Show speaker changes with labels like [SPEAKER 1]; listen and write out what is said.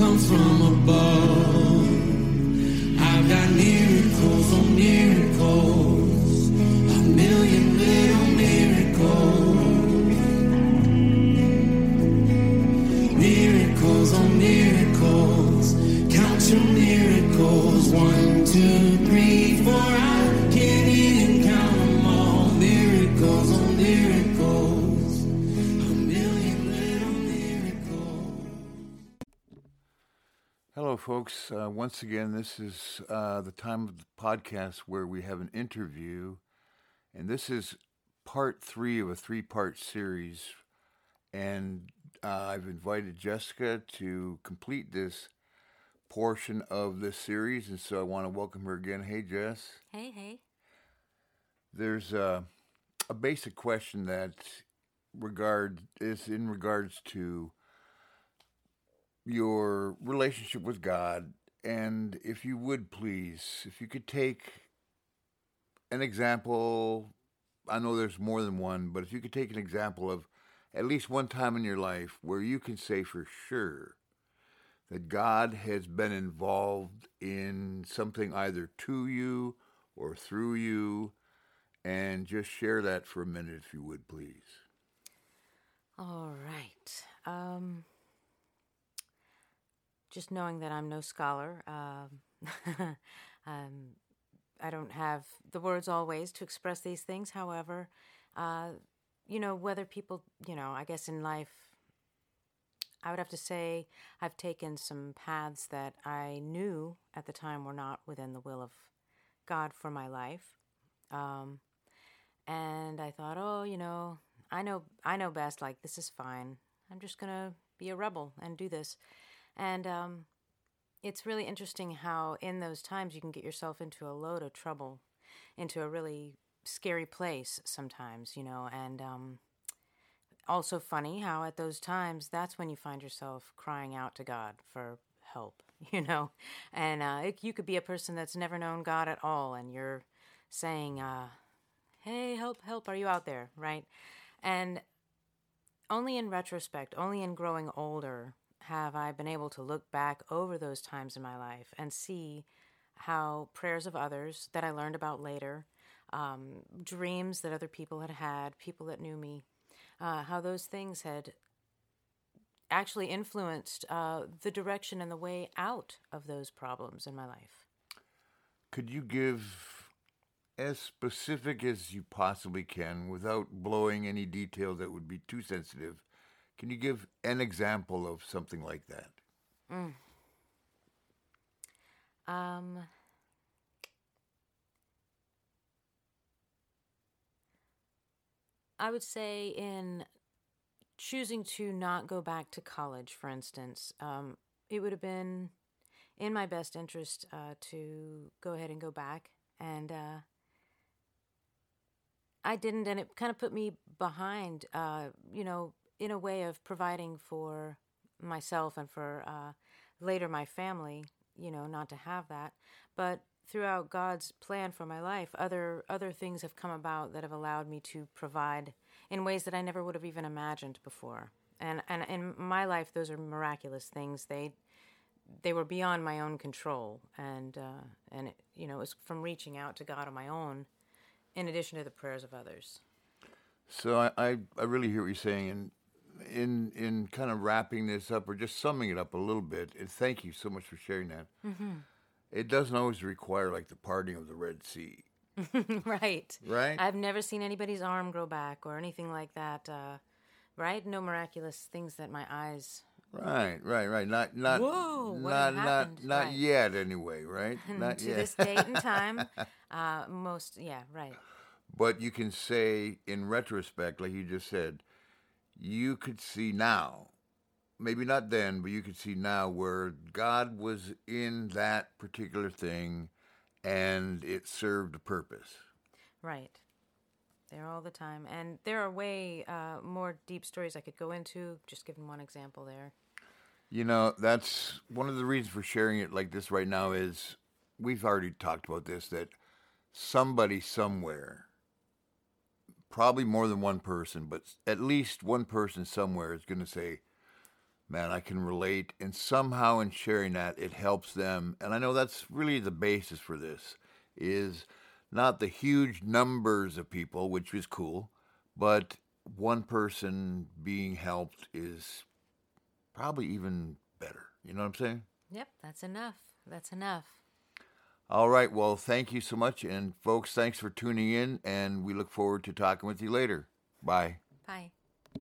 [SPEAKER 1] comes from above. I've got miracles on miracles,
[SPEAKER 2] Hello, folks. Uh, once again, this is uh, the time of the podcast where we have an interview, and this is part three of a three part series. And uh, I've invited Jessica to complete this portion of this series, and so I want to welcome her again. Hey, Jess.
[SPEAKER 3] Hey, hey.
[SPEAKER 2] There's a, a basic question that regard is in regards to your relationship with God, and if you would please, if you could take an example, I know there's more than one, but if you could take an example of at least one time in your life where you can say for sure that God has been involved in something either to you or through you, and just share that for a minute, if you would, please.
[SPEAKER 3] All right. Um, just knowing that I'm no scholar, um, um, I don't have the words always to express these things. However, uh, you know, whether people, you know, I guess in life, I would have to say I've taken some paths that I knew at the time were not within the will of God for my life. Um, and I thought, oh, you know, I know, I know best. Like this is fine. I'm just gonna be a rebel and do this. And um, it's really interesting how in those times you can get yourself into a load of trouble, into a really scary place sometimes, you know. And um, also funny how at those times that's when you find yourself crying out to God for help, you know. And uh, it, you could be a person that's never known God at all, and you're saying, uh, "Hey, help, help! Are you out there?" Right? And only in retrospect, only in growing older, have I been able to look back over those times in my life and see how prayers of others that I learned about later, um, dreams that other people had had, people that knew me, uh, how those things had actually influenced uh, the direction and the way out of those problems in my life.
[SPEAKER 2] Could you give as specific as you possibly can without blowing any detail that would be too sensitive? Can you give an example of something like that?
[SPEAKER 3] Um, I would say in choosing to not go back to college, for instance, um, it would have been in my best interest uh, to go ahead and go back. And uh, I didn't, and it kind of put me behind, uh, you know, in a way of providing for myself and for uh, later my family, you know, not to have that. But throughout God's plan for my life, other other things have come about that have allowed me to provide in ways that I never would have even imagined before. And and in my life, those are miraculous things. They they were beyond my own control, and uh, and it, you know, it was from reaching out to God on my own, in addition to the prayers of others.
[SPEAKER 2] So I, I, I really hear what you're saying, and in in kind of wrapping this up or just summing it up a little bit. And thank you so much for sharing that. It doesn't always require like the parting of the Red Sea,
[SPEAKER 3] right.
[SPEAKER 2] right?
[SPEAKER 3] I've never seen anybody's arm grow back or anything like that. Uh, right? No miraculous things that my eyes.
[SPEAKER 2] right, right, right. Not not
[SPEAKER 3] Whoa,
[SPEAKER 2] not not not
[SPEAKER 3] Right.
[SPEAKER 2] yet anyway, right? Not
[SPEAKER 3] to
[SPEAKER 2] yet.
[SPEAKER 3] this date and time, uh, most yeah, right.
[SPEAKER 2] But you can say in retrospect, like you just said, you could see now, maybe not then, but you could see now where God was in that particular thing and it served a purpose.
[SPEAKER 3] Right. there all the time. And there are way uh, more deep stories I could go into, just giving one example there.
[SPEAKER 2] You know, that's one of the reasons for sharing it like this right now is we've already talked about this that somebody somewhere, probably more than one person, but at least one person somewhere is going to say, Man, I can relate. And somehow in sharing that, it helps them. And I know that's really the basis for this is not the huge numbers of people, which is cool, but one person being helped is probably even better. You know what I'm saying?
[SPEAKER 3] Yep, that's enough. That's enough.
[SPEAKER 2] All right. Well, thank you so much. And folks, thanks for tuning in. And we look forward to talking with you later. Bye.
[SPEAKER 3] Bye.